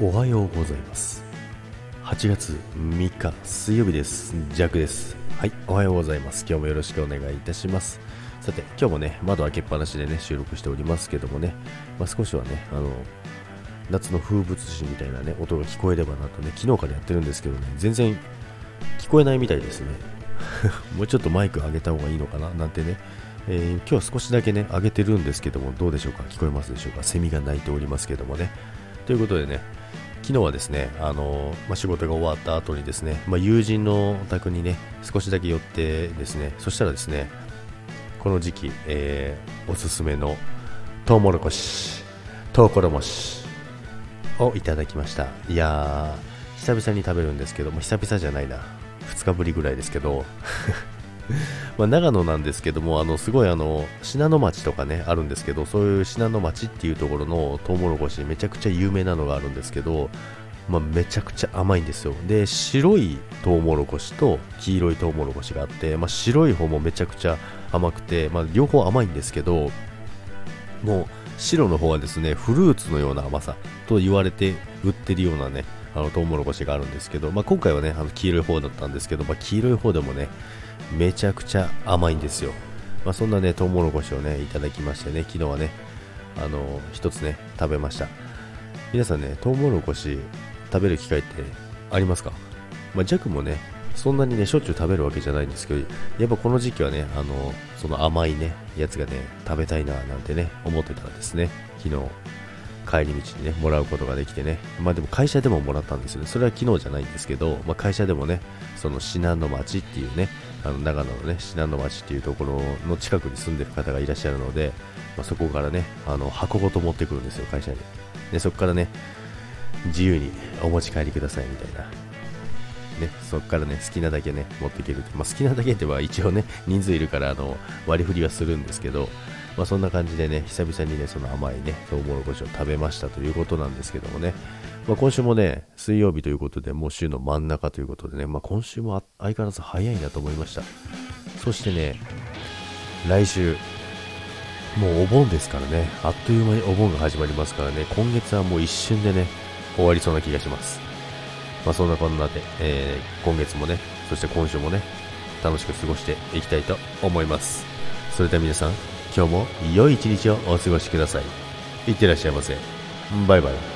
おはようございます。8月3日水曜日です。ジャックです。はいおはようございます。今日もよろしくお願いいたします。さて今日もね窓開けっぱなしでね収録しておりますけどもね、まあ、少しはねあの夏の風物詩みたいなね音が聞こえればなとね昨日からやってるんですけどね全然聞こえないみたいですね。もうちょっとマイク上げた方がいいのかななんてね。えー、今日は少しだけね、上げてるんですけども、どうでしょうか？聞こえますでしょうか？セミが鳴いておりますけどもね。ということでね、昨日はですね、あのまあ、仕事が終わった後にですね、まあ、友人のお宅にね、少しだけ寄ってですね、そしたらですね、この時期、えー、おすすめのトウモロコシ、トウコロモシをいただきました。いやー、久々に食べるんですけども、久々じゃないな。2日ぶりぐらいですけど、ま、長野なんですけども、あのすごいあの信濃町とかねあるんですけど、そういう信濃町っていうところのトウモロコシ、めちゃくちゃ有名なのがあるんですけど、まあ、めちゃくちゃ甘いんですよ。で、白いトウモロコシと黄色いトウモロコシがあって、まあ、白い方もめちゃくちゃ甘くて、まあ、両方甘いんですけど、もう白の方はですね、フルーツのような甘さと言われて売ってるようなね、あのトウモロコシがあるんですけど、まあ、今回はね、あの黄色い方だったんですけど、まあ、黄色い方でもね、めちゃくちゃ甘いんですよ。まあ、そんなね、トウモロコシをね、いただきましてね、昨日はね、あの、一つね、食べました。皆さんね、トウモロコシ食べる機会ってありますか？まあ、ジャクもね、そんなにね、しょっちゅう食べるわけじゃないんですけど、やっぱこの時期はね、あの、その甘いね、やつがね、食べたいな、なんてね、思ってたんですね。昨日、帰り道にね、もらうことができてね。まあでも会社でももらったんですよね。それは昨日じゃないんですけど、まあ会社でもね、その信濃町っていうね、あの長野のね、信濃町っていうところの近くに住んでる方がいらっしゃるので、まあ、そこからね、あの箱ごと持ってくるんですよ、会社に。で、そこからね、自由にお持ち帰りくださいみたいな。ね、そこからね、好きなだけね、持っていける。まあ、好きなだけっては一応ね、人数いるから、あの、割り振りはするんですけど、まあ、そんな感じでね、久々にね、その甘いね、トウモロコシを食べましたということなんですけどもね、まあ、今週もね、水曜日ということで、もう週の真ん中ということでね、まあ、今週も相変わらず早いなと思いました。そしてね、来週、もうお盆ですからね、あっという間にお盆が始まりますからね、今月はもう一瞬でね、終わりそうな気がします。まあ、そんなこんなで、えー、今月もね、そして今週もね、楽しく過ごしていきたいと思います。それでは皆さん、今日も良い一日をお過ごしください。いってらっしゃいませ。バイバイ。